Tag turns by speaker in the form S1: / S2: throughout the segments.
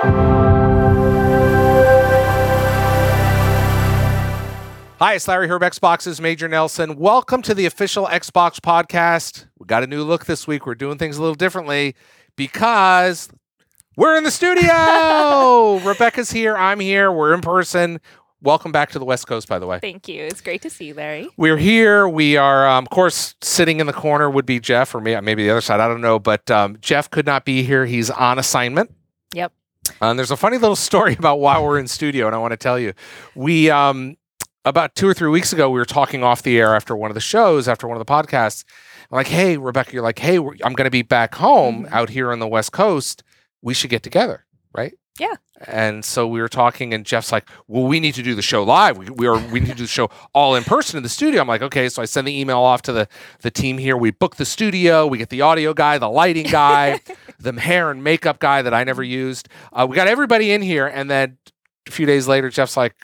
S1: Hi, it's Larry Hryb Xbox's Major Nelson. Welcome to the official Xbox podcast. We got a new look this week. We're doing things a little differently because we're in the studio. Rebecca's here. I'm here. We're in person. Welcome back to the West Coast, by the way.
S2: Thank you. It's great to see you, Larry.
S1: We're here. We are, um, of course, sitting in the corner would be Jeff or me, maybe the other side. I don't know. But um, Jeff could not be here. He's on assignment.
S2: Yep.
S1: And there's a funny little story about why we're in studio, and I want to tell you. We um, about two or three weeks ago, we were talking off the air after one of the shows, after one of the podcasts. I'm like, hey, Rebecca, you're like, hey, I'm going to be back home
S2: Mhm.
S1: out here on the West Coast. We should get together, right?
S2: Yeah.
S1: And so we were talking, and Jeff's like, well, we need to do the show live. We, we are we need to do the show all in person in the studio. I'm like, okay. So I send the email off to the the team here. We book the studio. We get the audio guy, the lighting guy, the hair and makeup guy that I never used. Uh, we got everybody in here, and then a few days later, Jeff's like,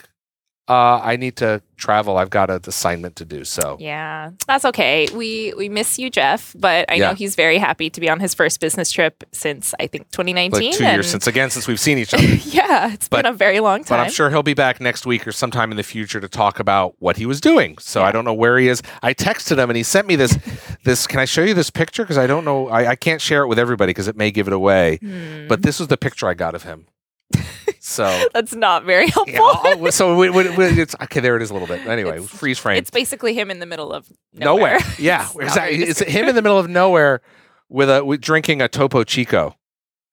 S1: uh, I need to travel. I've got an assignment to do. So
S2: Yeah, that's okay. We we miss you, Jeff, but I
S1: Yeah.
S2: know he's very happy to be on his first business trip since I think 2019.
S1: like two
S2: and-
S1: years since again since we've seen each other.
S2: yeah, it's
S1: But-
S2: been a very long time. But.
S1: I'm sure he'll be back next week or sometime in the future to talk about what he was doing. So I don't know where he is. I texted him and he sent me this. this can I show you this picture? Because I don't know. I, I can't share it with everybody because it may give it away.
S2: Hmm.
S1: But this was the picture I got of him. So
S2: that's not very helpful.
S1: yeah, so we, we, we- it's okay. There it is a little bit. Anyway,
S2: It's-
S1: freeze frame.
S2: it's basically him in the middle of nowhere.
S1: nowhere. Yeah,
S2: It's
S1: exactly. It's him in the middle of nowhere with a with drinking a Topo Chico.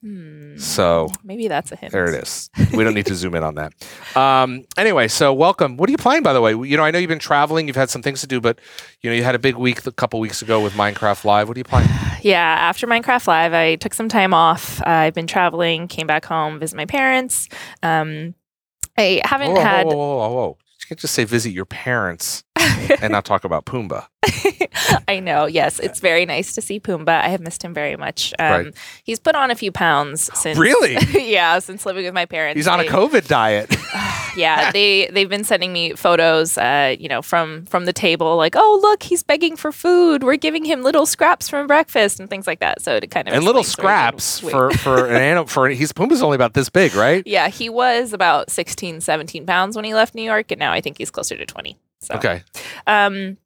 S2: Hmm.
S1: So
S2: Maybe that's a hint.
S1: there it is. We don't need to zoom in on that. Um, anyway, so welcome. What are you playing, by the way? You know, I know you've been traveling. You've had some things to do, but you know, you had a big week a couple weeks ago with Minecraft Live. What are you playing?
S2: Yeah, after Minecraft Live, I took some time off. Uh, I've been traveling, came back home, visit my parents. Um, I haven't
S1: Whoa,
S2: had.
S1: whoa, whoa, whoa, whoa! You can't just say visit your parents and not talk about Pumbaa.
S2: I know. Yes, it's very nice to see Pumbaa. I have missed him very much. Um,
S1: Right.
S2: He's put on a few pounds since.
S1: Really?
S2: yeah, since living with my parents.
S1: He's on a COVID diet.
S2: yeah, they they've been sending me photos. Uh, you know, from from the table, like, oh look, he's begging for food. We're giving him little scraps from breakfast and things like that. So it kind of
S1: and little
S2: explains where he
S1: scraps for for an animal. For he's Pumbaa's only about this big, right?
S2: Yeah, he was about 16, 17 pounds when he left New York, and now I think he's closer to 20. So,
S1: Okay.
S2: Um,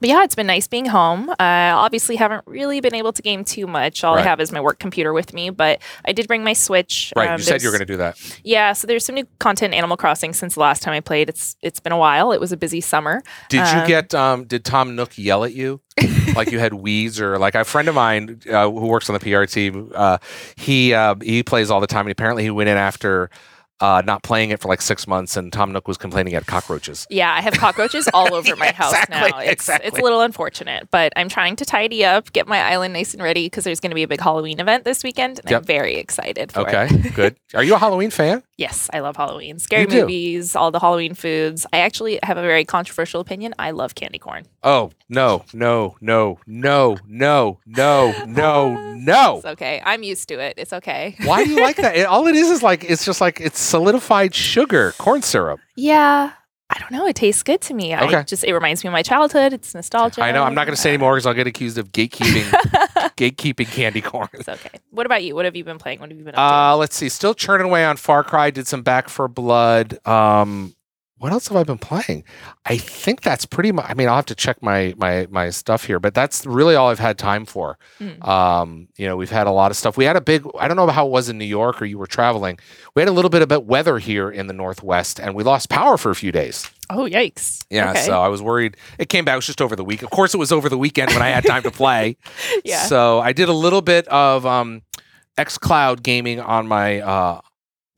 S2: but yeah, it's been nice being home. Uh, obviously, haven't really been able to game too much. All
S1: Right.
S2: I have is my work computer with me, but I did bring my Switch.
S1: Right.
S2: Um,
S1: you said you were going to do that.
S2: Yeah, so there's some new content in Animal Crossing since the last time I played. It's it's been a while. It was a busy summer.
S1: Did you
S2: Um,
S1: get? Um, did Tom Nook yell at you, like you had weeds, or like a friend of mine uh, who works on the PR team? Uh, he uh, he plays all the time, and apparently he went in after uh, not playing it for like six months, and Tom Nook was complaining at cockroaches.
S2: Yeah, I have cockroaches all over my house
S1: Exactly,
S2: now. It's,
S1: exactly.
S2: it's a little unfortunate, but I'm trying to tidy up, get my island nice and ready because there's going to be a big Halloween event this weekend, and
S1: Yep.
S2: I'm very excited for
S1: Okay,
S2: it.
S1: good. Are you a Halloween fan?
S2: Yes, I love Halloween. Scary
S1: You do?
S2: movies, all the Halloween foods. I actually have a very controversial opinion. I love candy corn.
S1: Oh no, no, no, no, no, no, no, no.
S2: It's okay. I'm used to it. It's okay.
S1: Why do you like that? It, all it is is like it's just like it's solidified sugar, corn syrup.
S2: Yeah. I don't know. It tastes good to me. I just it reminds me of my childhood. It's nostalgia.
S1: I know. I'm not going to say anymore because I'll get accused of gatekeeping, gatekeeping candy corn.
S2: It's okay. What about you? What have you been playing? What have you been up
S1: Uh, let's see. Still churning away on Far Cry. Did some Back 4 Blood. Um, what else have I been playing? I think that's pretty much. I mean, I'll have to check my my my stuff here, but that's really all I've had time for.
S2: Mm.
S1: Um, you know, we've had a lot of stuff. We had a big. I don't know how it was in New York or you were traveling. We had a little bit of weather here in the Northwest, and we lost power for a few days.
S2: Oh, yikes.
S1: Yeah,
S2: Okay.
S1: so I was worried. It came back. It was just over the week. Of course, it was over the weekend when I had time to play.
S2: yeah.
S1: So I did a little bit of um, XCloud gaming on my uh,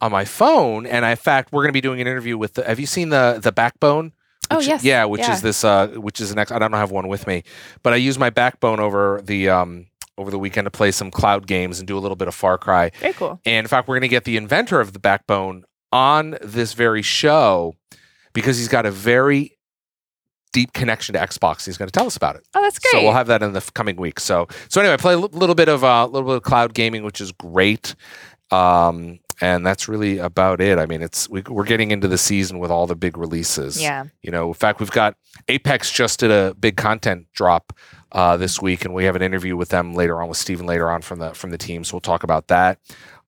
S1: on my phone, and I, in fact, we're going to be doing an interview with. The, have you seen the the Backbone?
S2: Oh, yes.
S1: Yeah, which
S2: Yeah.
S1: is this. Uh, which is an I don't have one with me, but I use my Backbone over the um, over the weekend to play some cloud games and do a little bit of Far Cry.
S2: Very cool.
S1: And in fact, we're going to get the inventor of the Backbone on this very show because he's got a very deep connection to Xbox. He's going to tell us about it.
S2: Oh, that's great.
S1: So we'll have that in the coming weeks. So so anyway, I play a little bit of a uh, little bit of cloud gaming, which is great. Um, and that's really about it. I mean, it's we, we're getting into the season with all the big releases.
S2: yeah.
S1: You know, in fact, we've got Apex just did a big content drop uh, this week, and we have an interview with them later on with Steven later on from the from the team. So we'll talk about that.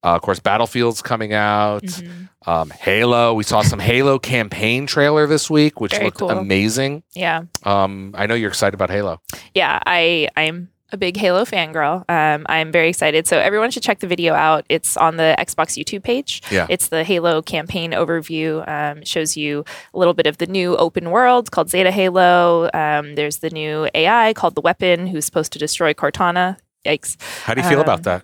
S1: Uh, of course, Battlefield's coming out.
S2: Mhm.
S1: Um, Halo. We saw some Halo campaign trailer this week, which
S2: Very
S1: looked
S2: cool.
S1: amazing.
S2: Yeah.
S1: Um, I know you're excited about Halo.
S2: yeah, I I'm a big Halo fangirl. Um, I'm very excited. So everyone should check the video out. It's on the Xbox YouTube page.
S1: Yeah.
S2: It's the Halo campaign overview. Um, it shows you a little bit of the new open world called Zeta Halo. Um, there's the new AI called the Weapon, who's supposed to destroy Cortana. Yikes!
S1: How do you feel
S2: Um,
S1: about that?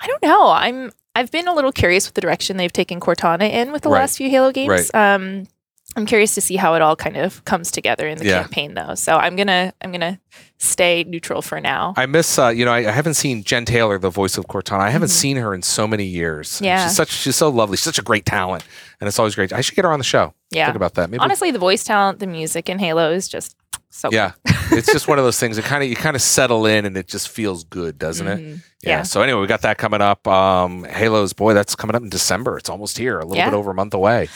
S2: I don't know. I'm I've been a little curious with the direction they've taken Cortana in with the
S1: Right.
S2: last few Halo games. Um, I'm curious to see how it all kind of comes together in the
S1: Yeah.
S2: campaign, though. So I'm gonna I'm gonna stay neutral for now.
S1: I miss, uh, you know, I, I haven't seen Jen Taylor, the voice of Cortana. I haven't
S2: Mhm.
S1: seen her in so many years.
S2: Yeah.
S1: she's such, she's so lovely. She's such a great talent, and it's always great. I should get her on the show.
S2: yeah.
S1: Think about that. Maybe.
S2: Honestly, the voice talent, the music in Halo is just so
S1: yeah, it's just one of those things. It kind of you kind of settle in, and it just feels good, doesn't it?
S2: Mhm.
S1: Yeah.
S2: Yeah.
S1: So anyway, we got that coming up. Um, Halo's boy, that's coming up in December. It's almost here, a little
S2: Yeah.
S1: bit over a month away.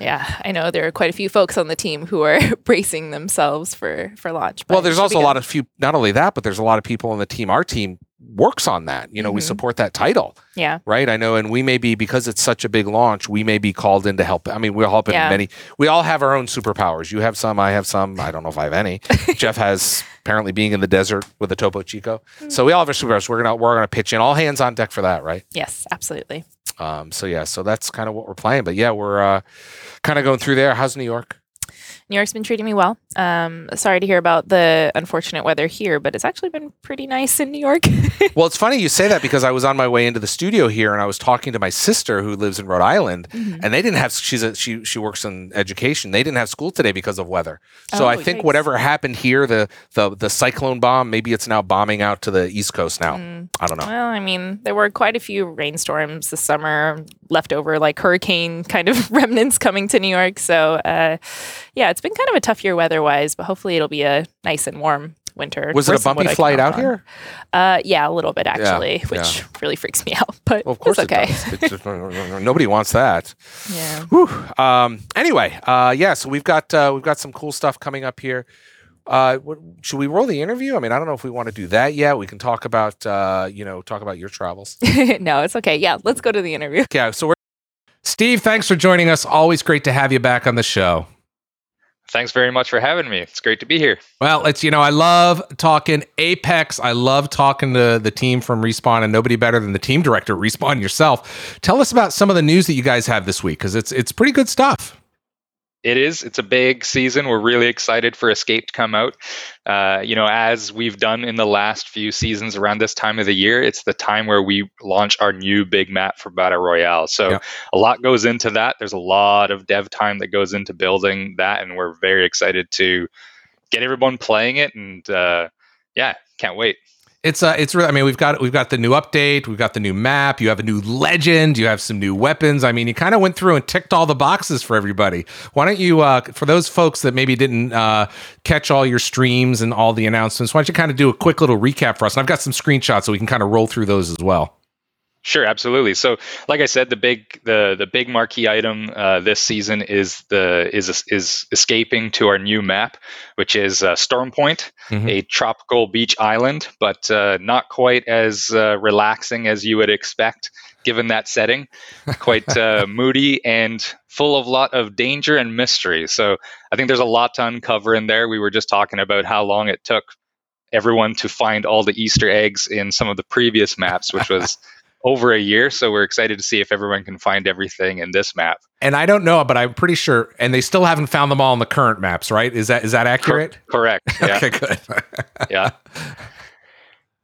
S2: Yeah, I know there are quite a few folks on the team who are bracing themselves for for launch.
S1: Well, there's also a lot of few. Not only that, but there's a lot of people on the team. Our team works on that. You know, we
S2: Mhm.
S1: support that title.
S2: yeah,
S1: right? I know, and we may be because it's such a big launch. We may be called in to help. I mean, we're helping
S2: Yeah.
S1: many. We all have our own superpowers. You have some. I have some. I don't know if I have any. Jeff has apparently being in the desert with a Topo Chico. So we all have our superpowers. We're gonna we're gonna pitch in. All hands on deck for that, right?
S2: yes, absolutely.
S1: Um, so yeah, so that's kind of what we're playing. But yeah, we're uh, kind of going through there. How's New York?
S2: New York's been treating me well. Um, sorry to hear about the unfortunate weather here, but it's actually been pretty nice in New York.
S1: Well, it's funny you say that because I was on my way into the studio here and I was talking to my sister who lives in Rhode Island
S2: Mhm.
S1: and they didn't have she's a she she works in education. They didn't have school today because of weather. So
S2: Oh,
S1: I think
S2: yikes.
S1: whatever happened here the the the cyclone bomb maybe it's now bombing out to the east coast now.
S2: Mm,
S1: I don't know.
S2: Well, I mean, there were quite a few rainstorms this summer, leftover like hurricane kind of remnants coming to New York. So, uh, yeah, it's been kind of a tough year weather-wise, but hopefully it'll be a nice and warm winter.
S1: Was it a bumpy flight out
S2: on.
S1: here?
S2: Uh, yeah, a little bit actually, which
S1: yeah.
S2: really freaks me out. But
S1: Well, of course
S2: it's okay.
S1: it does. It's just- nobody wants that.
S2: Yeah.
S1: Um, anyway, uh, yeah, so we've got uh, we've got some cool stuff coming up here. Uh, what, should we roll the interview? I mean, I don't know if we want to do that yet. We can talk about uh, you know talk about your travels.
S2: no, it's okay. Yeah, let's go to the interview.
S1: Yeah, so we're Steve, thanks for joining us. Always great to have you back on the show.
S3: Thanks very much for having me. It's great to be here.
S1: Well, it's you know, I love talking Apex. I love talking to the team from Respawn, and nobody better than the team director Respawn yourself. Tell us about some of the news that you guys have this week because it's it's pretty good stuff.
S3: It is. It's a big season. We're really excited for Escape to come out. Uh, you know, as we've done in the last few seasons around this time of the year, it's the time where we launch our new big map for Battle Royale. So
S1: Yeah.
S3: a lot goes into that. There's a lot of dev time that goes into building that, and we're very excited to get everyone playing it. And uh, yeah, can't wait.
S1: It's uh, it's really. I mean, we've got we've got the new update, we've got the new map, you have a new legend, you have some new weapons. I mean, you kind of went through and ticked all the boxes for everybody. Why don't you, uh, for those folks that maybe didn't uh, catch all your streams and all the announcements, why don't you kind of do a quick little recap for us? And I've got some screenshots so we can kind of roll through those as well.
S3: Sure, absolutely. So, like I said, the big the the big marquee item uh, this season is the is is escaping to our new map, which is uh, Storm Point,
S1: Mhm.
S3: a tropical beach island, but uh, not quite as uh, relaxing as you would expect given that setting. Quite uh, moody and full of a lot of danger and mystery. So, I think there's a lot to uncover in there. We were just talking about how long it took everyone to find all the Easter eggs in some of the previous maps, which was over a year. So we're excited to see if everyone can find everything in this map.
S1: And I don't know, but I'm pretty sure, and they still haven't found them all in the current maps, right? Is that is that accurate?
S3: Correct. Yeah.
S1: Okay, good.
S3: yeah.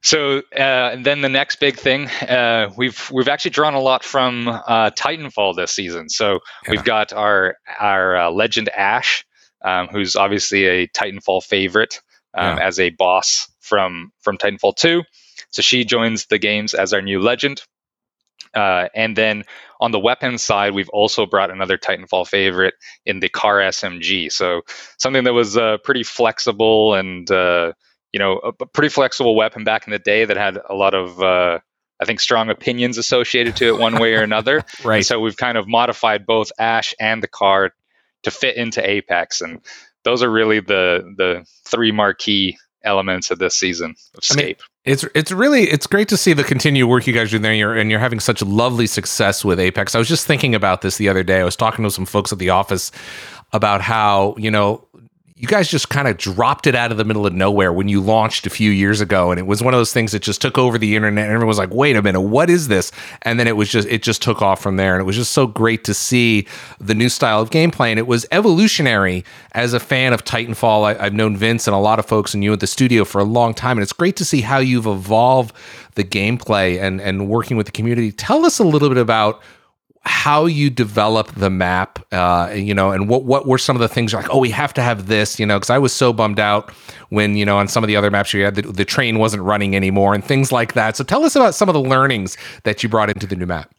S3: So uh, and then the next big thing, uh, we've we've actually drawn a lot from uh, Titanfall this season. So
S1: Yeah.
S3: we've got our our uh, legend Ash, um, who's obviously a Titanfall favorite um,
S1: Yeah.
S3: as a boss from from Titanfall two. So she joins the games as our new legend. Uh, and then on the weapons side, we've also brought another Titanfall favorite in the car SMG. So something that was uh, pretty flexible and uh, you know a, pretty flexible weapon back in the day that had a lot of uh, I think strong opinions associated to it one way or another. And
S1: right.
S3: so we've kind of modified both Ash and the car to fit into Apex, and those are really the the three marquee elements of this season of
S1: I mean, It's it's really it's great to see the continued work you guys do there, and you're, and you're having such lovely success with Apex. I was just thinking about this the other day. I was talking to some folks at the office about how you know you guys just kind of dropped it out of the middle of nowhere when you launched a few years ago and it was one of those things that just took over the internet and everyone was like wait a minute what is this? And then it was just it just took off from there and it was just so great to see the new style of gameplay and it was evolutionary as a fan of titanfall. I, i've known vince and a lot of folks and you at the studio for a long time and it's great to see how you've evolved the gameplay and and working with the community. Tell us a little bit about how you develop the map, uh, you know, and what what were some of the things like, oh, we have to have this, you know, because I was so bummed out when you know on some of the other maps you had the, the train wasn't running anymore and things like that. So tell us about some of the learnings that you brought into the new map.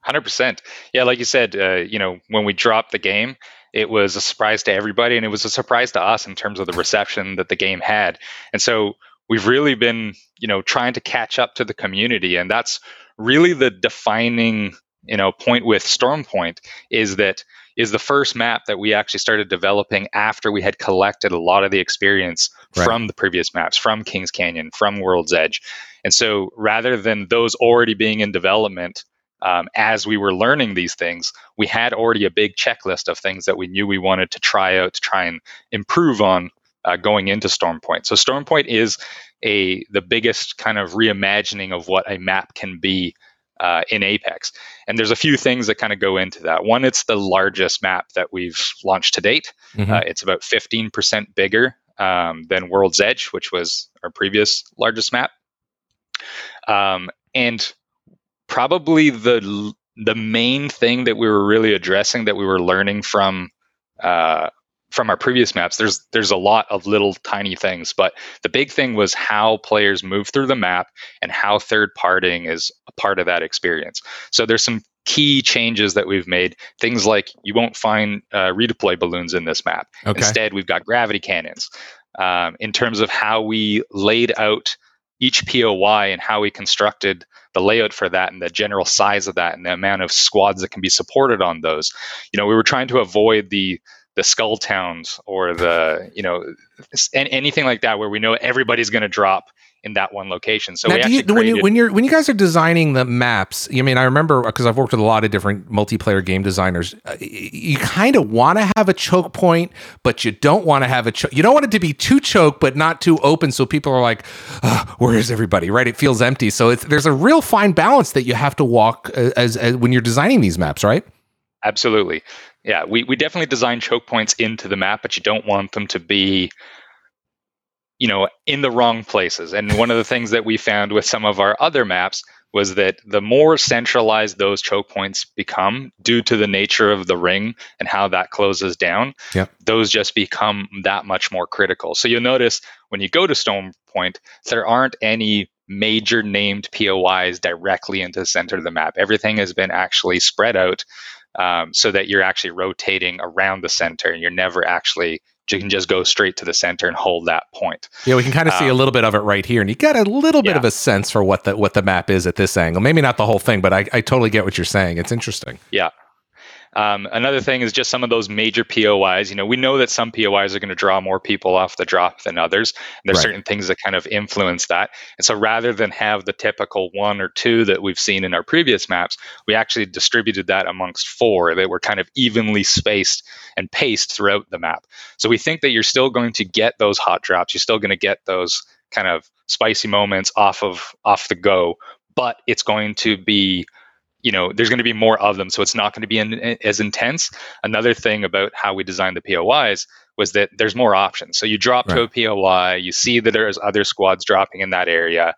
S3: Hundred percent, yeah. Like you said, uh, you know, when we dropped the game, it was a surprise to everybody, and it was a surprise to us in terms of the reception that the game had. And so we've really been, you know, trying to catch up to the community, and that's really the defining you know point with storm point is that is the first map that we actually started developing after we had collected a lot of the experience right. from the previous maps, from Kings Canyon, from World's Edge. And so rather than those already being in development, um, as we were learning these things, we had already a big checklist of things that we knew we wanted to try out to try and improve on uh, going into Stormpoint. So Stormpoint is a the biggest kind of reimagining of what a map can be uh, in Apex. And there's a few things that kind of go into that. One, it's the largest map that we've launched to date. Mm-hmm. Uh, it's about 15% bigger um, than World's Edge, which was our previous largest map. Um, and probably the the main thing that we were really addressing that we were learning from uh, from our previous maps there's there's a lot of little tiny things but the big thing was how players move through the map and how third partying is a part of that experience so there's some key changes that we've made things like you won't find uh, redeploy balloons in this map okay. instead we've got gravity cannons um, in terms of how we laid out each POI and how we constructed the layout for that and the general size of that and the amount of squads that can be supported on those. You know, we were trying to avoid the the skull towns or the you know anything like that where we know everybody's going to drop in that one location. So
S1: now,
S3: you,
S1: created, when you when you're when you guys are designing the maps, I mean, I remember because I've worked with a lot of different multiplayer game designers. Uh, you kind of want to have a choke point, but you don't want to have a choke. You don't want it to be too choke, but not too open, so people are like, "Where is everybody?" Right? It feels empty. So there's a real fine balance that you have to walk uh, as, as when you're designing these maps, right?
S3: Absolutely. Yeah, we, we definitely design choke points into the map, but you don't want them to be, you know, in the wrong places. And one of the things that we found with some of our other maps was that the more centralized those choke points become due to the nature of the ring and how that closes down,
S1: yep.
S3: those just become that much more critical. So you'll notice when you go to Storm Point, there aren't any major named POIs directly into the center of the map. Everything has been actually spread out um, so that you're actually rotating around the center and you're never actually you can just go straight to the center and hold that point.
S1: Yeah, we can kind of um, see a um, little bit of it right here, and you got a little bit yeah. of a sense for what the what the map is at this angle. Maybe not the whole thing, but I, I totally get what you're saying. It's interesting.
S3: Yeah, um, another thing is just some of those major POIs. You know, we know that some POIs are going to draw more people off the drop than others. there's right. certain things that kind of influence that. And so rather than have the typical one or two that we've seen in our previous maps, we actually distributed that amongst four that were kind of evenly spaced and paced throughout the map. So we think that you're still going to get those hot drops. You're still going to get those kind of spicy moments off of off the go, but it's going to be you know there's going to be more of them so it's not going to be in, as intense. Another thing about how we designed the pois was that there's more options. So you drop right. to a poi you see that there's other squads dropping in that area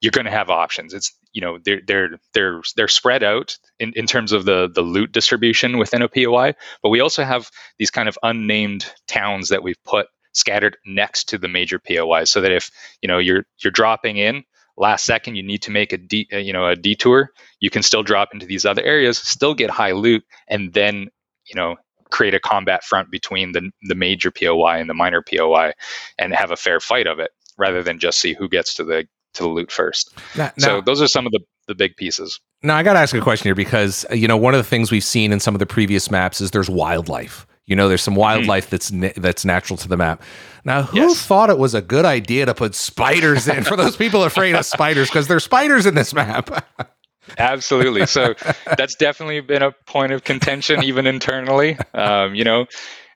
S3: you're going to have options. It's you know they're they're they're they're spread out in, in terms of the the loot distribution within a poi but we also have these kind of unnamed towns that we've put scattered next to the major pois so that if you know you're you're dropping in last second you need to make a de- uh, you know a detour you can still drop into these other areas still get high loot and then you know create a combat front between the the major POI and the minor POI and have a fair fight of it rather than just see who gets to the to the loot first. Now, so now, those are some of the the big pieces.
S1: Now I got to ask a question here because you know one of the things we've seen in some of the previous maps is there's wildlife You know, there's some wildlife mm-hmm. that's na- that's natural to the map. Now, who
S3: yes.
S1: thought it was a good idea to put spiders in for those people afraid of spiders because there's spiders in this map?
S3: Absolutely. So that's definitely been a point of contention, even internally. Um, you know,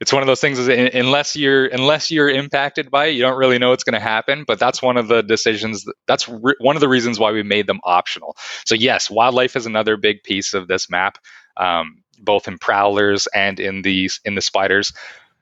S3: it's one of those things. Is unless you're unless you're impacted by it, you don't really know what's going to happen. But that's one of the decisions. That's re- one of the reasons why we made them optional. So yes, wildlife is another big piece of this map, um, both in prowlers and in these in the spiders.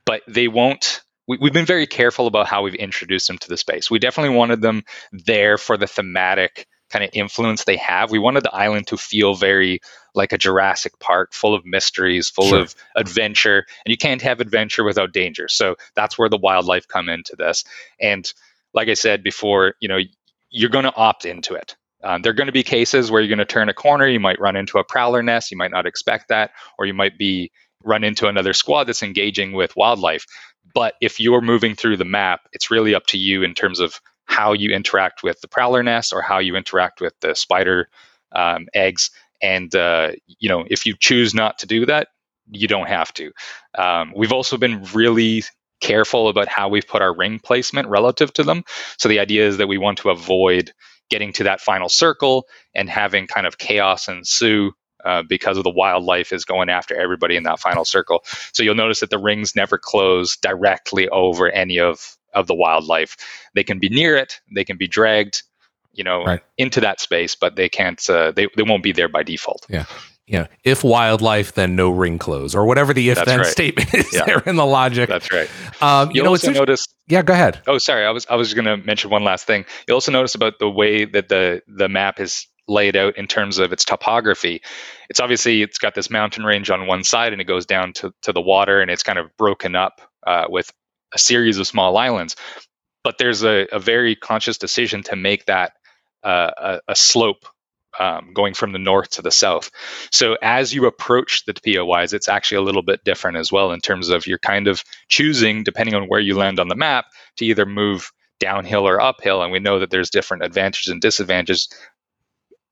S3: But they won't we, have been very careful about how we've introduced them to the space. We definitely wanted them there for the thematic kind of influence they have. We wanted the island to feel very like a Jurassic Park, full of mysteries, full sure. of adventure. And you can't have adventure without danger. So that's where the wildlife come into this. And like I said before, you know, you're going to opt into it. Um, there are going to be cases where you're going to turn a corner. You might run into a prowler nest. You might not expect that, or you might be run into another squad that's engaging with wildlife. But if you're moving through the map, it's really up to you in terms of how you interact with the prowler nest or how you interact with the spider um, eggs. And uh, you know, if you choose not to do that, you don't have to. Um, we've also been really careful about how we've put our ring placement relative to them. So the idea is that we want to avoid getting to that final circle and having kind of chaos ensue uh, because of the wildlife is going after everybody in that final circle. So you'll notice that the rings never close directly over any of of the wildlife. They can be near it, they can be dragged, you know, right. into that space, but they can't. Uh, they they won't be there by default.
S1: Yeah. Yeah. If wildlife, then no ring close, or whatever the if then right. statement is yeah. there in the logic.
S3: That's right.
S1: Um, you,
S3: you
S1: know,
S3: also notice.
S1: Yeah, go ahead.
S3: Oh, sorry. I was I was going to mention one last thing. You also notice about the way that the the map is laid out in terms of its topography. It's obviously it's got this mountain range on one side and it goes down to, to the water and it's kind of broken up uh, with a series of small islands. But there's a, a very conscious decision to make that uh, a, a, slope um, going from the north to the south. So as you approach the POIs, it's actually a little bit different as well in terms of you're kind of choosing, depending on where you land on the map, to either move downhill or uphill. And we know that there's different advantages and disadvantages.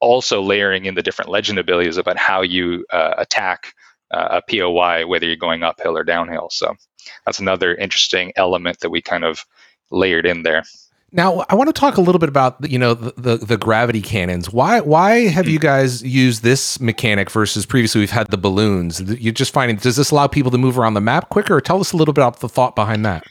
S3: Also layering in the different legend abilities about how you uh, attack uh, a POI, whether you're going uphill or downhill. So that's another interesting element that we kind of layered in there.
S1: Now, I want to talk a little bit about you know the, the, the gravity cannons. Why why have you guys used this mechanic versus previously we've had the balloons? You're just finding does this allow people to move around the map quicker? Tell us a little bit about the thought behind that.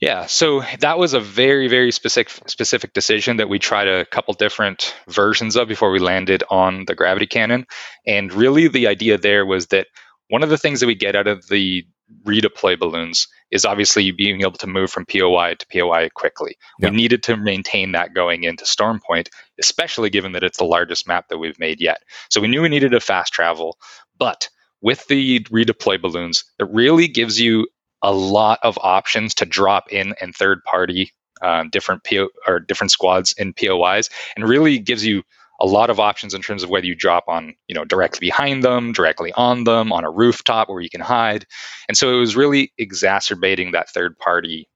S3: Yeah, so that was a very very specific specific decision that we tried a couple different versions of before we landed on the gravity cannon, and really the idea there was that one of the things that we get out of the redeploy balloons is obviously being able to move from POI to POI quickly. Yeah. We needed to maintain that going into Stormpoint, especially given that it's the largest map that we've made yet. So we knew we needed a fast travel, but with the redeploy balloons, it really gives you a lot of options to drop in and third party um, different PO or different squads in POIs, and really gives you a lot of options in terms of whether you drop on, you know, directly behind them, directly on them, on a rooftop where you can hide. And so it was really exacerbating that third party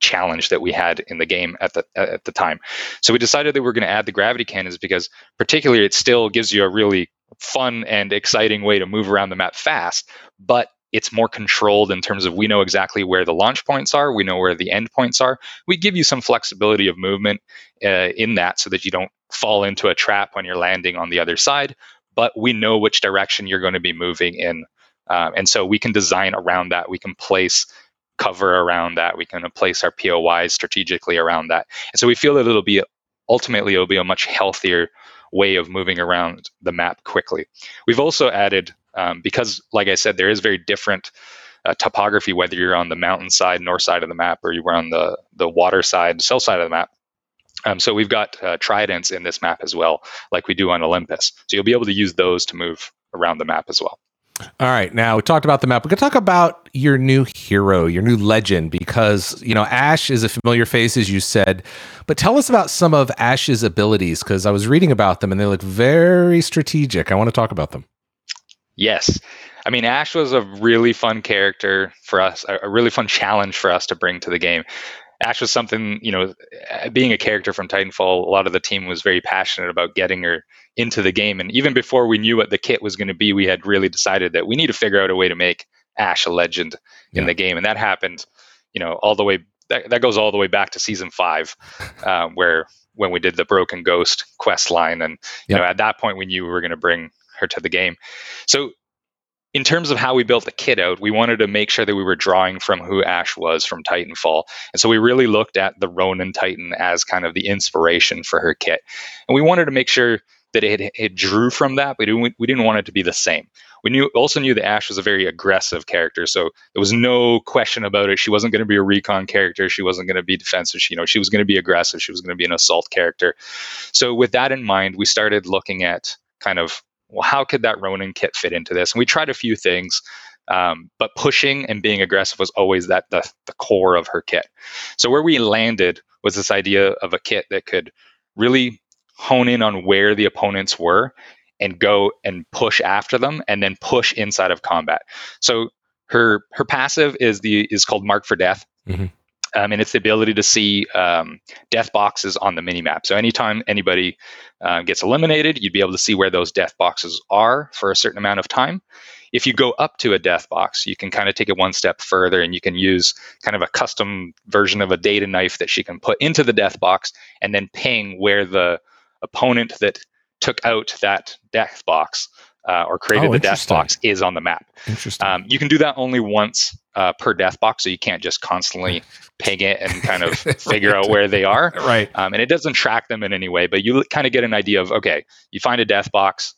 S3: challenge that we had in the game at the at the time. So we decided that we are going to add the gravity cannons because particularly it still gives you a really fun and exciting way to move around the map fast, but it's more controlled in terms of we know exactly where the launch points are, we know where the end points are. We give you some flexibility of movement uh, in that so that you don't fall into a trap when you're landing on the other side, but we know which direction you're going to be moving in. Um, and so we can design around that. We can place cover around that. We can place our POIs strategically around that. And so we feel that it'll be ultimately it'll be a much healthier way of moving around the map quickly. We've also added um, because, like I said, there is very different uh, topography whether you're on the mountain side, north side of the map, or you were on the the water side, south side of the map. Um, so we've got uh, tridents in this map as well, like we do on Olympus. So you'll be able to use those to move around the map as well.
S1: All right, now we talked about the map. We're gonna talk about your new hero, your new legend, because you know Ash is a familiar face, as you said. But tell us about some of Ash's abilities, because I was reading about them and they look very strategic. I want to talk about them.
S3: Yes. I mean, Ash was a really fun character for us, a really fun challenge for us to bring to the game. Ash was something, you know, being a character from Titanfall, a lot of the team was very passionate about getting her into the game. And even before we knew what the kit was going to be, we had really decided that we need to figure out a way to make Ash a legend in the game, and that happened, you know, all the way. That, that goes all the way back to season five, uh, where when we did the Broken Ghost quest line, and you
S1: Yep.
S3: know, at that point we knew we were going to bring her to the game. So in terms of how we built the kit out, we wanted to make sure that we were drawing from who Ash was from Titanfall. And so we really looked at the Ronin Titan as kind of the inspiration for her kit. And we wanted to make sure that it, it drew from that, but we didn't, we didn't want it to be the same. We knew also knew that Ash was a very aggressive character, so there was no question about it. She wasn't going to be a recon character. She wasn't going to be defensive. She, you know, she was going to be aggressive. She was going to be an assault character. So with that in mind, we started looking at kind of well, how could that Ronin kit fit into this? And we tried a few things, um, but pushing and being aggressive was always that the, the core of her kit. So where we landed was this idea of a kit that could really hone in on where the opponents were and go and push after them and then push inside of combat. So her her passive is the is called Mark for Death.
S1: Mhm.
S3: Um, and it's the ability to see um, death boxes on the minimap. So anytime anybody uh, gets eliminated, you'd be able to see where those death boxes are for a certain amount of time. If you go up to a death box, you can kind of take it one step further and you can use kind of a custom version of a data knife that she can put into the death box and then ping where the opponent that took out that death box uh, or created
S1: Oh,
S3: the death box is on the map.
S1: Interesting.
S3: Um, you can do that only once uh, per death box, so you can't just constantly ping it and kind of figure out where they are.
S1: right.
S3: Um, and it doesn't track them in any way, but you kind of get an idea of okay, you find a death box,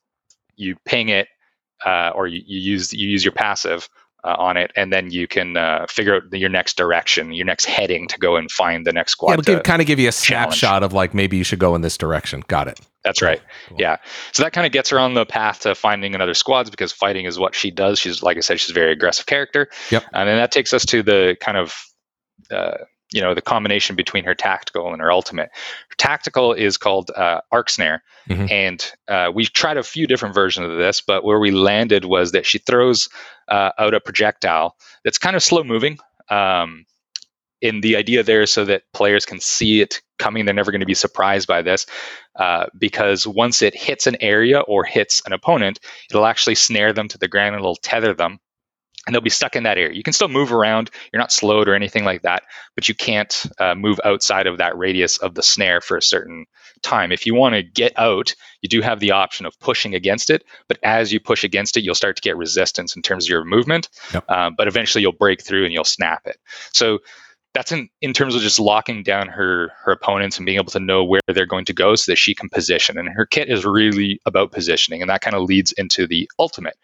S3: you ping it, uh, or you, you use you use your passive uh, on it, and then you can uh, figure out your next direction, your next heading to go and find the next
S1: Yeah,
S3: squad.
S1: it'll give,
S3: to-
S1: kind of give you a
S3: challenge.
S1: snapshot of like maybe you should go in this direction. Got it.
S3: that's right.
S1: Cool.
S3: Yeah. So that kind of gets her on the path to finding another squads because fighting is what she does. She's like I said, she's a very aggressive character.
S1: Yep.
S3: And then that takes us to the kind of uh, you know the combination between her tactical and her ultimate. Her tactical is called uh, arc snare,
S1: Mhm.
S3: and uh, we tried a few different versions of this, but where we landed was that she throws uh, out a projectile that's kind of slow moving. Um, in the idea there is so that players can see it coming. They're never going to be surprised by this uh, because once it hits an area or hits an opponent, it'll actually snare them to the ground and it'll tether them. And they'll be stuck in that area. You can still move around. You're not slowed or anything like that, but you can't uh, move outside of that radius of the snare for a certain time. If you want to get out, you do have the option of pushing against it. But as you push against it, you'll start to get resistance in terms of your movement.
S1: Yep.
S3: Um, but eventually, you'll break through and you'll snap it. So that's in, in terms of just locking down her her opponents and being able to know where they're going to go so that she can position. And her kit is really about positioning, and that kind of leads into the ultimate,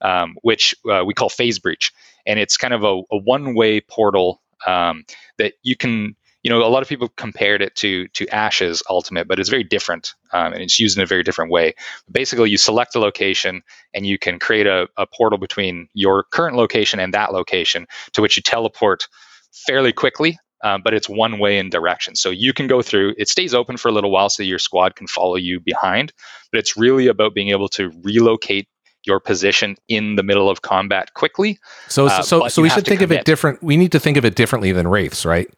S3: um, which uh, we call phase breach, and it's kind of a, a one way portal um, that you can. You know, a lot of people compared it to to Ash's ultimate, but it's very different, um, and it's used in a very different way. Basically, you select a location, and you can create a, a portal between your current location and that location, to which you teleport fairly quickly, um, but it's one way in direction. So you can go through, it stays open for a little while so your squad can follow you behind, but it's really about being able to relocate your position in the middle of combat quickly.
S1: So
S3: Uh,
S1: so so we should think of it different. We need to think of it differently than wraiths, right?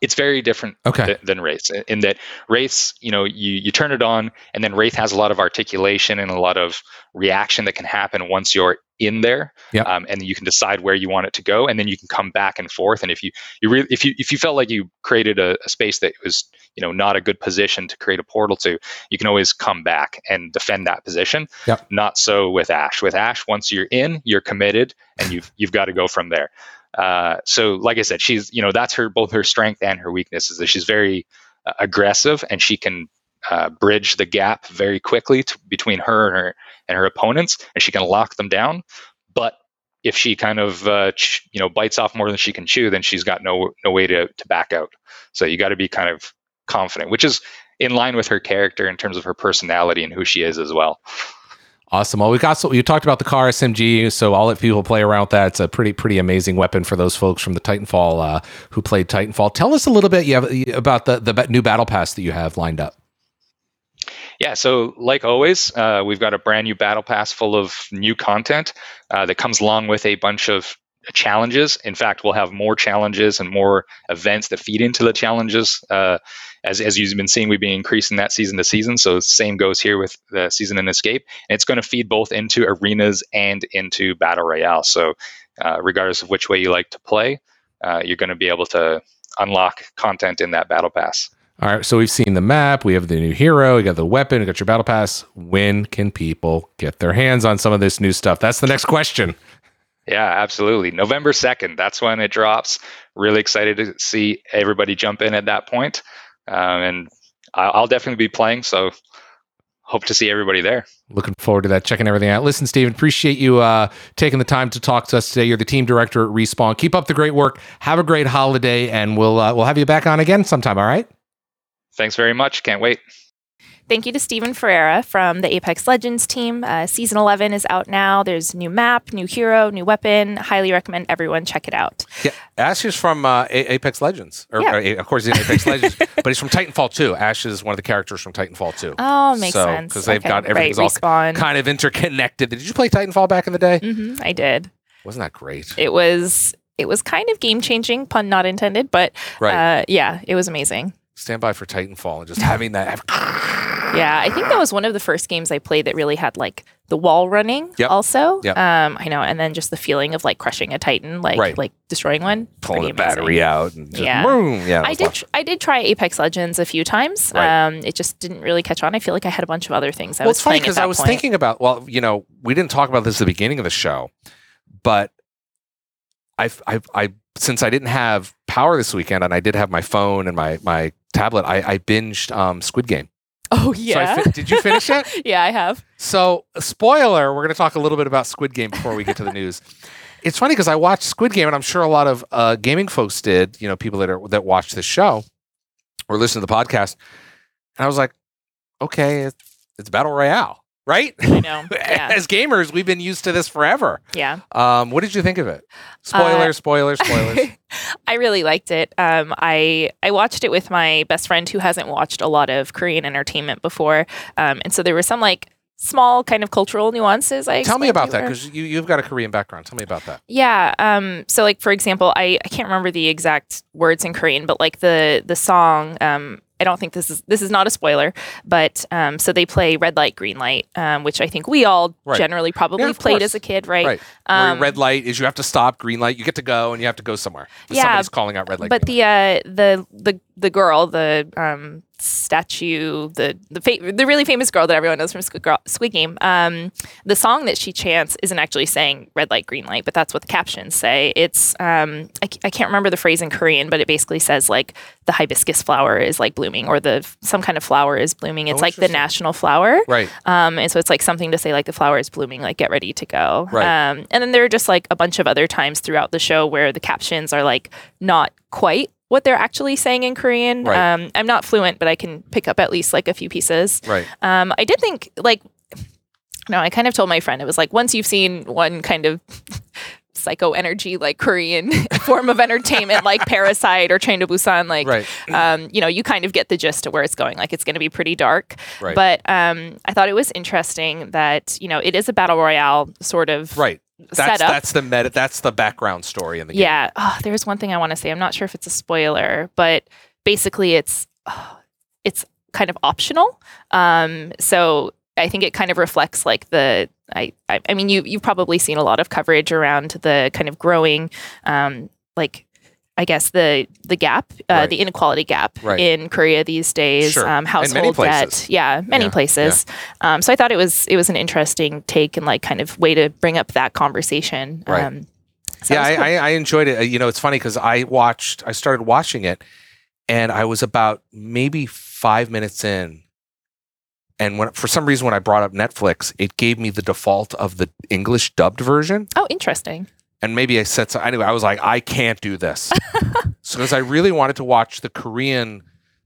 S3: It's very different
S1: Okay.
S3: th- than Wraiths in- that Wraiths, you know, you, you turn it on and then Wraith has a lot of articulation and a lot of reaction that can happen once you're in there.
S1: Yeah.
S3: Um, and you can decide where you want it to go and then you can come back and forth. And if you, you really, if you, if you felt like you created a, a space that was, you know, not a good position to create a portal to, you can always come back and defend that position.
S1: Yep.
S3: Not so with Ash. With Ash, once you're in, you're committed and you've, you've got to go from there. Uh, so like I said, she's you know that's her both her strength and her weakness is that she's very uh, aggressive and she can uh, bridge the gap very quickly to, between her and her and her opponents, and she can lock them down. But if she kind of uh, ch- you know bites off more than she can chew, then she's got no no way to to back out. So you got to be kind of confident, which is in line with her character in terms of her personality and who she is as well.
S1: Awesome. Well, we got so you talked about the car SMG, so I'll let people play around with that. It's a pretty pretty amazing weapon for those folks from the Titanfall uh, who played Titanfall. Tell us a little bit you have, about the the new battle pass that you have lined up.
S3: Yeah, so like always, uh, we've got a brand new battle pass full of new content uh, that comes along with a bunch of challenges. In fact, we'll have more challenges and more events that feed into the challenges. Uh, as, as you've been seeing, we've been increasing that season to season. So same goes here with the season and escape. And it's going to feed both into arenas and into battle royale. So uh, regardless of which way you like to play, uh, you're going to be able to unlock content in that battle pass.
S1: All right, so we've seen the map, we have the new hero, we got the weapon, we got your battle pass. When can people get their hands on some of this new stuff? That's the next question.
S3: Yeah, absolutely. November 2nd, that's when it drops. Really excited to see everybody jump in at that point. Um, and I'll definitely be playing, so hope to see everybody there.
S1: Looking forward to that, checking everything out. Listen, Steven, appreciate you uh, taking the time to talk to us today. You're the team director at Respawn. Keep up the great work. Have a great holiday, and we'll uh, we'll have you back on again sometime. All right.
S3: Thanks very much. Can't wait.
S2: Thank you to Steven Ferreira from the Apex Legends team. Uh, season 11 is out now. There's new map, new hero, new weapon. Highly recommend everyone check it out.
S1: Yeah, Ash is from uh, A- Apex Legends, or
S2: Yeah.
S1: or of course he's in Apex Legends, but he's from Titanfall 2. Ash is one of the characters from Titanfall 2.
S2: Oh, makes
S1: So,
S2: sense.
S1: 'cause they've got
S2: right,
S1: everything's all. Kind of interconnected. Did you play Titanfall back in the day?
S2: hmm I did.
S1: Wasn't that great?
S2: It was it was kind of game changing, pun not intended, but
S1: Right.
S2: uh, yeah, it was amazing.
S1: Stand by for Titanfall and just having that.
S2: Yeah, I think that was one of the first games I played that really had like the wall running.
S1: Yep.
S2: Also,
S1: Yep.
S2: um, I know, and then just the feeling of like crushing a titan, like
S1: Right.
S2: like destroying one.
S1: pulling the battery out and just
S2: Yeah.
S1: boom. Yeah,
S2: I did. tr- I did try Apex Legends a few times.
S1: Right.
S2: Um, it just didn't really catch on. I feel like I had a bunch of other things I
S1: well,
S2: was
S1: it's funny because I was
S2: point.
S1: thinking about. Well, you know, we didn't talk about this at the beginning of the show, but I've, I've, I since I didn't have power this weekend and I did have my phone and my my tablet, I, I binged um, Squid Game.
S2: Oh
S1: So I
S2: yeah,
S1: fi- did you finish it?
S2: yeah, I have.
S1: So, spoiler, we're going to talk a little bit about Squid Game before we get to the news. It's funny because I watched Squid Game, and I'm sure a lot of uh, gaming folks did. You know, people that are that watch this show or listen to the podcast, and I was like, okay, it's, it's battle royale, right?
S2: I know. Yeah,
S1: As gamers, we've been used to this forever.
S2: yeah.
S1: Um, what did you think of it? Spoilers, spoiler, spoilers.
S2: I really liked it. Um, I I watched it with my best friend who hasn't watched a lot of Korean entertainment before, um, and so there were some like small kind of cultural nuances. I
S1: Tell me about that because you you've got a Korean background. Tell me about that.
S2: Yeah. Um, so like for example, I, I can't remember the exact words in Korean, but like the the song, um, I don't think this is this is not a spoiler, but um, so they play red light, green light, um, which I think we all
S1: Right.
S2: generally probably
S1: Yeah,
S2: played
S1: course.
S2: as a kid, right?
S1: Right.
S2: Um,
S1: red light is you have to stop, green light you get to go, and you have to go somewhere.
S2: Yeah,
S1: Somebody's calling out red light.
S2: but
S1: green light.
S2: the uh, the the the girl, the um, statue, the the fa- the really famous girl that everyone knows from Squid, Girl, Squid Game, um, the song that she chants isn't actually saying red light, green light, but that's what the captions say. It's um, I, c- I can't remember the phrase in Korean, but it basically says like the hibiscus flower is like blooming, or the some kind of flower is blooming. It's
S1: Oh,
S2: like the national flower.
S1: right.
S2: Um, and so it's like something to say like the flower is blooming, like get ready to go.
S1: Right.
S2: Um, and then there are just like a bunch of other times throughout the show where the captions are like not quite what they're actually saying in Korean.
S1: Right.
S2: Um, I'm not fluent, but I can pick up at least like a few pieces.
S1: Right.
S2: Um, I did think like no, I kind of told my friend it was like once you've seen one kind of psycho energy like Korean form of entertainment like Parasite or Train to Busan, like
S1: Right.
S2: um, you know, you kind of get the gist of where it's going. Like it's going to be pretty dark.
S1: Right.
S2: But um, I thought it was interesting that you know it is a battle royale sort of
S1: Right. That's
S2: setup.
S1: that's the meta. That's the background story in the game.
S2: yeah. Oh, there's one thing I want to say. I'm not sure if it's a spoiler, but basically it's oh, it's kind of optional. Um, so I think it kind of reflects like the I I, I mean you you've probably seen a lot of coverage around the kind of growing um, like I guess the the gap, uh,
S1: Right.
S2: the inequality gap
S1: Right.
S2: in Korea these days,
S1: Sure.
S2: um, household debt, yeah, many
S1: Yeah,
S2: places. Um, so I thought it was it was an interesting take and like kind of way to bring up that conversation.
S1: Right.
S2: Um, so
S1: yeah, I,
S2: cool.
S1: I, I enjoyed it. Uh, You know, it's funny because I watched, I started watching it, and I was about maybe five minutes in, and when for some reason when I brought up Netflix, it gave me the default of the English dubbed version,
S2: oh, interesting.
S1: And maybe I said so. Anyway, I was like, I can't do this, so because I really wanted to watch the Korean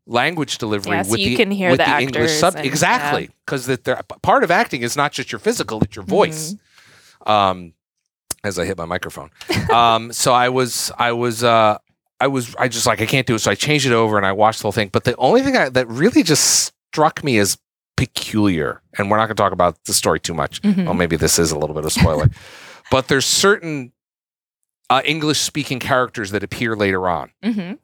S1: language delivery
S2: Yeah, so
S1: with
S2: you
S1: the
S2: can hear
S1: with
S2: the
S1: the, English sub
S2: and-
S1: exactly because that part of acting is not just your physical, it's your voice. Um, as I hit my microphone. um, so I was, I was, uh, I was, I just like, I can't do it. So I changed it over and I watched the whole thing. But the only thing I, that really just struck me as peculiar, and we're not going to talk about the story too much.
S2: Mhm.
S1: Well, maybe this is a little bit of spoiler, but there's certain uh, English speaking characters that appear later on.
S2: Mhm.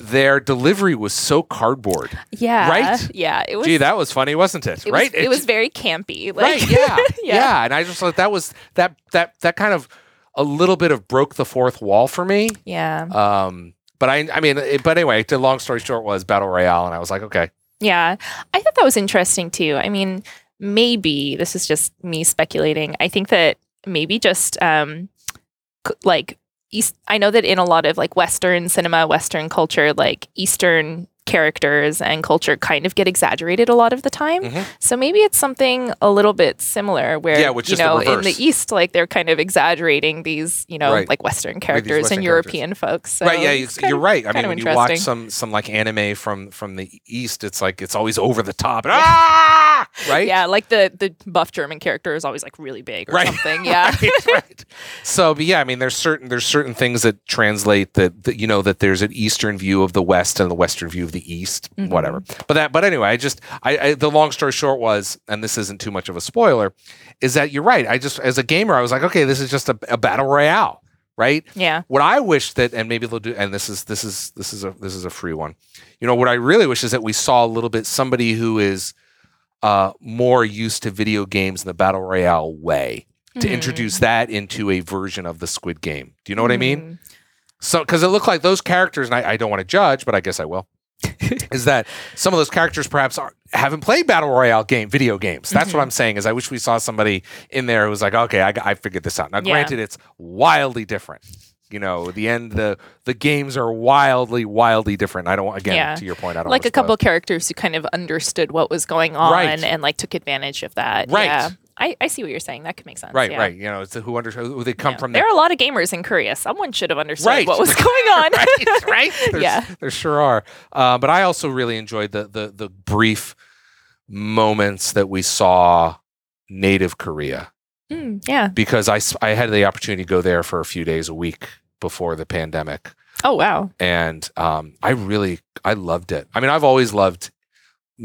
S1: Their delivery was so cardboard.
S2: Yeah.
S1: Right?
S2: Yeah. It was.
S1: Gee, that was funny, wasn't it?
S2: it
S1: right?
S2: Was, it was very campy. Like,
S1: right. Yeah,
S2: Yeah.
S1: yeah. And I just thought that was that that that kind of a little bit of broke the fourth wall for me.
S2: Yeah.
S1: Um, but I, I mean, it, but anyway, the long story short was battle royale, and I was like, okay,
S2: Yeah. I thought that was interesting too. I mean, maybe this is just me speculating. I think that maybe just um like East I know that in a lot of like Western cinema, Western culture, like Eastern characters and culture kind of get exaggerated a lot of the time.
S1: Mhm.
S2: So maybe it's something a little bit similar where
S1: Yeah,
S2: you
S1: is the
S2: know in the. East like they're kind of exaggerating these, you know,
S1: Right.
S2: like Western characters
S1: Western
S2: and
S1: characters.
S2: European folks. So
S1: right? Yeah, you, you're
S2: of-
S1: right. I mean, when you watch some some like anime from from the East, it's like it's always over the top. Ah, right?
S2: Yeah, like the the buff German character is always like really big or
S1: Right.
S2: something. Yeah.
S1: right, right. So, but yeah, I mean, there's certain there's certain things that translate that, that you know that there's an Eastern view of the West and the Western view of the East,
S2: Mhm.
S1: whatever. But that, but anyway, I just, I, I the long story short was, and this isn't too much of a spoiler, is that you're right. I just, as a gamer, I was like, okay, this is just a, a battle royale, right?
S2: Yeah.
S1: What I wish that, and maybe they'll do, and this is this is this is a this is a free one. You know, what I really wish is that we saw a little bit somebody who is uh, more used to video games in the battle royale way to
S2: Hmm.
S1: introduce that into a version of the Squid Game. Do you know what I mean?
S2: Mm.
S1: So, because it looked like those characters, and I, I don't want to judge, but I guess I will. is that some of those characters perhaps are, haven't played battle royale game video games? That's
S2: Mm-hmm.
S1: what I'm saying. Is I wish we saw somebody in there who was like, okay, I, I figured this out. Now,
S2: Yeah.
S1: granted, it's wildly different. You know, the end the the games are wildly, wildly different. I don't want again
S2: Yeah.
S1: to your point. I don't
S2: Like a couple of characters who kind of understood what was going on
S1: Right.
S2: and like took advantage of that.
S1: Right.
S2: Yeah. I, I see what you're saying. That could make sense.
S1: right,
S2: yeah.
S1: right. You know, it's who under who they come
S2: Yeah.
S1: from.
S2: There are a lot of gamers in Korea. Someone should have understood
S1: Right.
S2: what was going on.
S1: right, right. There's-
S2: Yeah.
S1: there sure are. Uh, but I also really enjoyed the the the brief moments that we saw native Korea
S2: Mm, yeah.
S1: because I I had the opportunity to go there for a few days a week before the pandemic,
S2: Oh wow.
S1: and um, I really I loved it. I mean, I've always loved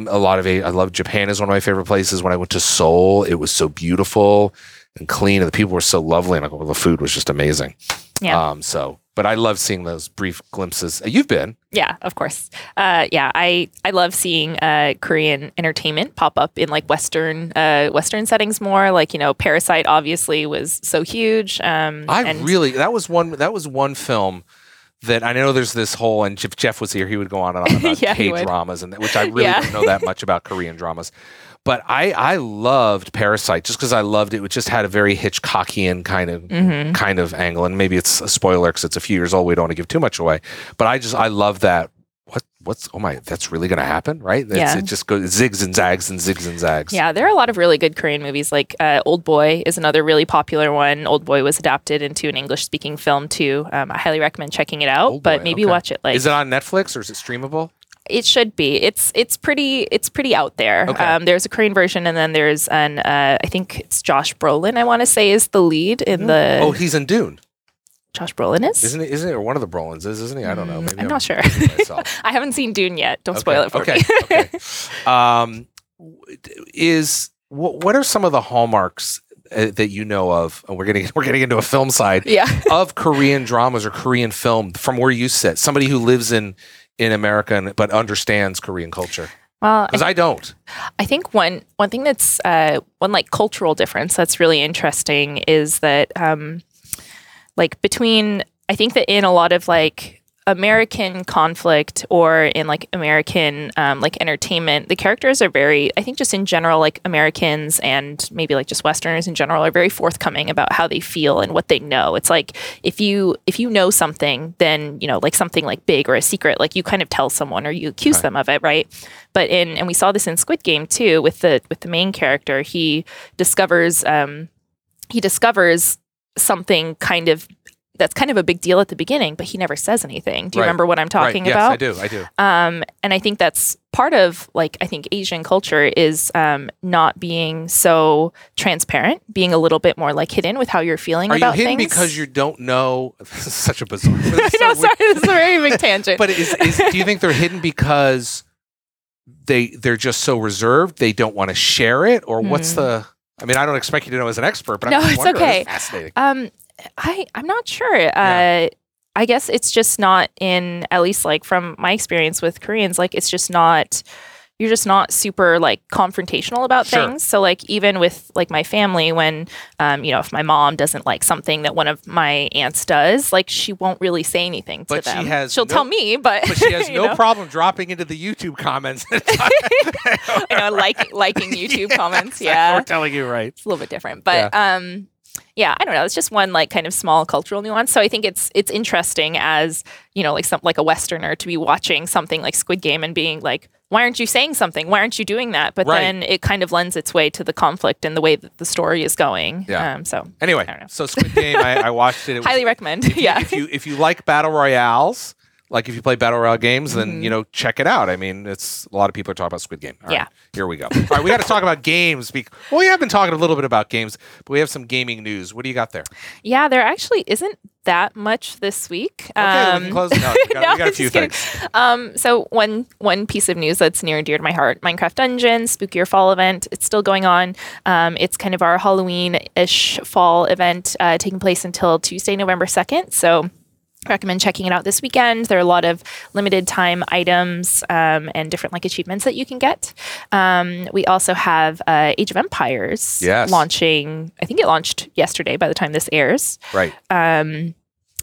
S1: a lot of I love Japan is one of my favorite places. When I went to Seoul, it was so beautiful and clean, and the people were so lovely, and the food was just amazing.
S2: Yeah.
S1: Um. So, but I love seeing those brief glimpses. Uh, You've been.
S2: Yeah, of course. Uh, yeah, I I love seeing uh, Korean entertainment pop up in like Western uh, Western settings more. Like you know, Parasite obviously was so huge. Um,
S1: I
S2: and-
S1: really that was one that was one film that I know there's this whole and if Jeff was here he would go on and on about
S2: Yeah,
S1: K dramas and which I really
S2: Yeah.
S1: don't know that much about Korean dramas. But I I loved Parasite just because I loved it. It just had a very Hitchcockian kind of
S2: Mhm.
S1: kind of angle, and maybe it's a spoiler because it's a few years old. We don't want to give too much away. But I just I love that. What what's oh my that's really going to happen, right?
S2: Yeah.
S1: It just goes zigs and zags and zigs and zags.
S2: Yeah, there are a lot of really good Korean movies. Like uh, Old Boy is another really popular one. Old Boy was adapted into an English speaking film too. Um, I highly recommend checking it out.
S1: Old
S2: but
S1: Boy,
S2: maybe
S1: okay.
S2: watch it like
S1: Is it on Netflix or is it streamable?
S2: It should be. It's it's pretty it's pretty out there.
S1: Okay.
S2: Um, there's a Korean version, and then there's an uh, I think it's Josh Brolin. I want to say is the lead in the.
S1: oh, he's in Dune,
S2: Josh Brolin is.
S1: isn't he? Isn't it? Or one of the Brolins is, isn't he? I don't know.
S2: Mm,
S1: Maybe
S2: I'm not sure. I haven't seen Dune yet. Don't spoil it for
S1: okay,
S2: me.
S1: okay. Um, is what, what are some of the hallmarks uh, that you know of? And we're getting we're getting into a film side
S2: yeah.
S1: of Korean dramas or Korean film from where you sit. Somebody who lives in in America and, but understands Korean culture
S2: Well, I
S1: because I don't.
S2: I think one one thing that's uh, one like cultural difference that's really interesting is that um, like between I think that in a lot of like American conflict or in like American um, like entertainment, the characters are very I think just in general like Americans and maybe like just Westerners in general are very forthcoming about how they feel and what they know. It's like if you if you know something, then you know like something like big or a secret, like you kind of tell someone or you accuse
S1: Right.
S2: them of it, right? But in and we saw this in Squid Game too with the with the main character. He discovers um, he discovers something kind of that's kind of a big deal at the beginning, but he never says anything. Do you
S1: Right.
S2: remember what I'm talking
S1: right.
S2: about?
S1: Yes, I do. I do.
S2: Um, and I think that's part of like I think Asian culture is um, not being so transparent, being a little bit more like hidden with how you're feeling
S1: Are you
S2: about
S1: hidden
S2: things.
S1: because you don't know? This is such a bizarre.
S2: I
S1: so
S2: know, sorry, this is a very big tangent.
S1: But is, is do you think they're hidden because they they're just so reserved they don't want to share it, or what's
S2: Hmm.
S1: the? I mean, I don't expect you to know as an expert, but
S2: No,
S1: I'm just
S2: it's okay.
S1: Fascinating.
S2: Um, I I'm not sure. Uh,
S1: Yeah.
S2: I guess it's just not in at least like from my experience with Koreans, like it's just not you're just not super like confrontational about
S1: Sure.
S2: things. So like even with like my family, when um, you know if my mom doesn't like something that one of my aunts does, like she won't really say anything to
S1: But she
S2: them.
S1: has
S2: She'll
S1: no-
S2: tell me, but
S1: But she has no
S2: know?
S1: problem dropping into the YouTube comments.
S2: you know, like liking YouTube comments. Yeah,
S1: We're telling you right.
S2: it's a little bit different but um yeah i don't know it's just one like kind of small cultural nuance so i think it's it's interesting as you know like some like a westerner to be watching something like squid game and being like why aren't you saying something why aren't you doing that but
S1: Right.
S2: then it kind of lends its way to the conflict and the way that the story is going
S1: Yeah.
S2: um so
S1: Anyway,
S2: I don't know.
S1: so Squid Game, I, I watched it. it was-
S2: highly recommend
S1: if you-
S2: yeah
S1: If you if you like battle royales, like if you play battle royale games, then
S2: Mhm.
S1: you know check it out. I mean, it's a lot of people are talking about Squid Game. All right,
S2: Yeah.
S1: here we go. All right, we got to talk about games. Well, we have been talking a little bit about games, but we have some gaming news. What do you got there?
S2: yeah there actually isn't that much this week
S1: Okay, we
S2: um
S1: can close. No, we got,
S2: no,
S1: we got a few things.
S2: Um, so one one piece of news that's near and dear to my heart: Minecraft Dungeons Spookier Fall event. It's still going on. Um, it's kind of our Halloween-ish fall event, uh, taking place until Tuesday, November second. So. Recommend checking it out this weekend. There are a lot of limited time items um, and different like achievements that you can get. Um, we also have uh, Age of Empires
S1: Yes.
S2: launching. I think it launched yesterday by the time this airs
S1: Right.
S2: um,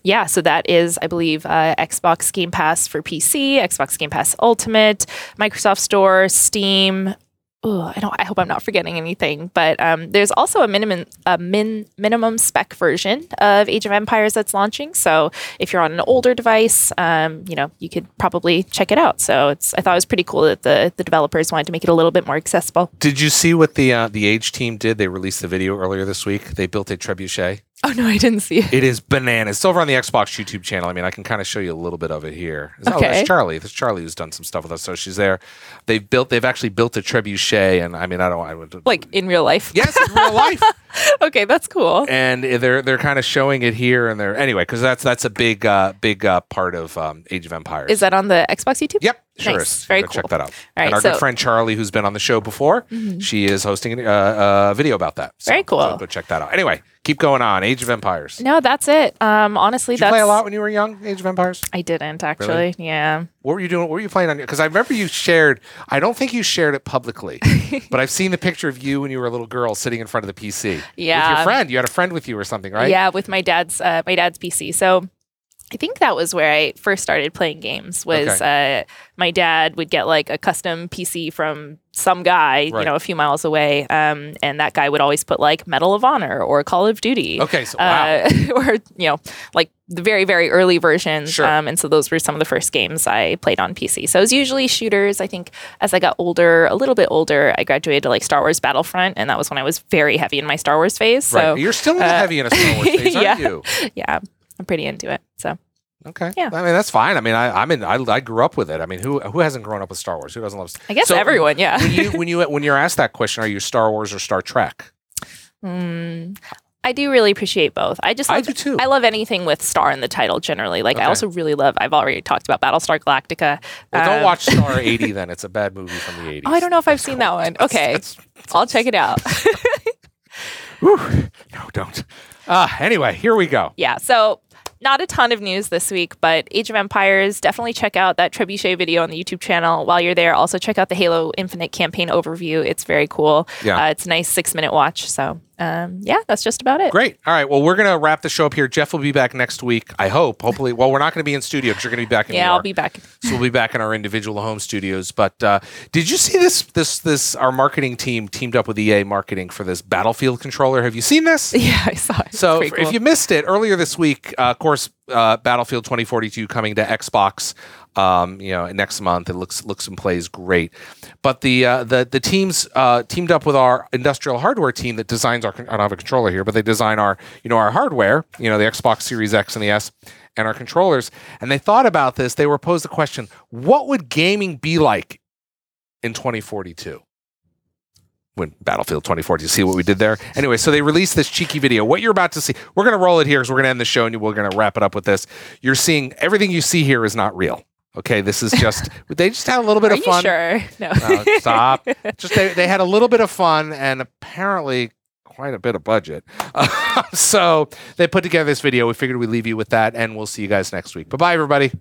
S2: yeah, so that is, I believe, uh, Xbox Game Pass for PC, Xbox Game Pass Ultimate, Microsoft Store, Steam. Ugh, I don't. I hope I'm not forgetting anything. But um, there's also a minimum a min minimum spec version of Age of Empires that's launching. So if you're on an older device, um, you know you could probably check it out. So it's. I thought it was pretty cool that the the developers wanted to make it a little bit more accessible.
S1: Did you see what the uh, the Age team did? They released the video earlier this week. They built a trebuchet.
S2: Oh no, I didn't see it.
S1: It is bananas. It's over on the Xbox YouTube channel. I mean, I can kind of show you a little bit of it here. Oh,
S2: Okay.
S1: that's Charlie. That's Charlie who's done some stuff with us. So she's there. They've built. They've actually built a trebuchet, and I mean, I don't. I would
S2: Like in real life.
S1: yes, in real life.
S2: okay, that's cool.
S1: and they're they're kind of showing it here and there. Anyway, because that's that's a big uh, big uh, part of um, Age of Empires.
S2: Is that on the Xbox YouTube?
S1: Yep, sure
S2: Nice.
S1: is.
S2: Very cool.
S1: Go Check that out.
S2: All
S1: and
S2: right,
S1: our good friend Charlie, who's been on the show before,
S2: Mhm.
S1: she is hosting a, uh, a video about that. So-
S2: Very cool.
S1: Go check that out. Anyway, keep going on. Age of Empires.
S2: No, that's it. Um, honestly,
S1: Did you
S2: that's
S1: play a lot when you were young? Age of Empires.
S2: I didn't actually. Yeah.
S1: What were you doing? What were you playing on? Because I remember you shared. I don't think you shared it publicly, but I've seen the picture of you when you were a little girl sitting in front of the PC. With
S2: Yeah.
S1: your friend. You had a friend with you or something, right?
S2: Yeah, with my dad's uh, my dad's PC. So I think that was where I first started playing games. Was uh, my dad would get like a custom PC from some guy,
S1: Right.
S2: you know, a few miles away, um, and that guy would always put like Medal of Honor or Call of Duty.
S1: Okay. So wow.
S2: Uh, or you know, like the very very early versions.
S1: Sure.
S2: Um, and so those were some of the first games I played on PC. So it was usually shooters. I think as I got older, a little bit older, I graduated to like Star Wars Battlefront, and that was when I was very heavy in my Star Wars phase. So
S1: right. You're still
S2: uh,
S1: heavy in a Star Wars phase, aren't you?
S2: yeah, I'm pretty into it. So
S1: Okay.
S2: Yeah.
S1: I mean, that's fine. I mean, I, I'm in. I, I grew up with it. I mean, who who hasn't grown up with Star Wars? Who doesn't love?
S2: I guess
S1: So,
S2: everyone, yeah.
S1: when you when you when you're asked that question, are you Star Wars or Star Trek?
S2: Mm, I do really appreciate both. I just
S1: I
S2: love,
S1: do too.
S2: I love anything with star in the title generally. Like
S1: Okay.
S2: I also really love. I've already talked about Battlestar Galactica.
S1: Well, don't
S2: Um,
S1: watch Star 80 then. It's a bad movie from the 80s.
S2: Oh, I don't know if I've seen that one. Okay,
S1: That's-
S2: I'll check it out.
S1: whew. no, don't. Uh, anyway, here we go.
S2: yeah. So not a ton of news this week, but Age of Empires, definitely check out that Trebuchet video on the YouTube channel. While you're there, also check out the Halo Infinite campaign overview. It's very cool.
S1: Yeah.
S2: Uh, it's a nice six minute watch. So um, yeah, that's just about it.
S1: Great. All right. Well, we're going to wrap the show up here. Jeff will be back next week. I hope. Hopefully. Well, we're not going to be in studio because you're going to be back in New
S2: Yeah, I'll
S1: York.
S2: be back.
S1: so we'll be back in our individual home studios. But uh, did you see this? This this our marketing team teamed up with EA Marketing for this Battlefield controller. Have you seen this?
S2: Yeah, I saw it. It's
S1: So
S2: pretty
S1: if
S2: cool.
S1: you missed it earlier this week, uh, of course, uh, Battlefield 2042 coming to Xbox. Um, you know, next month it looks looks and plays great. But the uh, the the teams uh, teamed up with our industrial hardware team that designs our. I don't have a controller here, but they design our you know our hardware. You know, the Xbox Series X and the S. And our controllers, and they thought about this. They were posed the question: What would gaming be like in 2042? When Battlefield 2042. See what we did there? Anyway, so they released this cheeky video. What you're about to see, we're going to roll it here because we're going to end the show and we're going to wrap it up with this. You're seeing everything you see here is not real. Okay, this is just they just had a little bit
S2: Are
S1: of
S2: you
S1: fun.
S2: sure? No.
S1: No, stop. just they, they had a little bit of fun and apparently quite a bit of budget. so they put together this video. We figured we'd leave you with that, and we'll see you guys next week. Bye bye, everybody.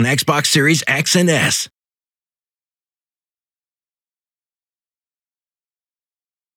S4: On Xbox Series X and S.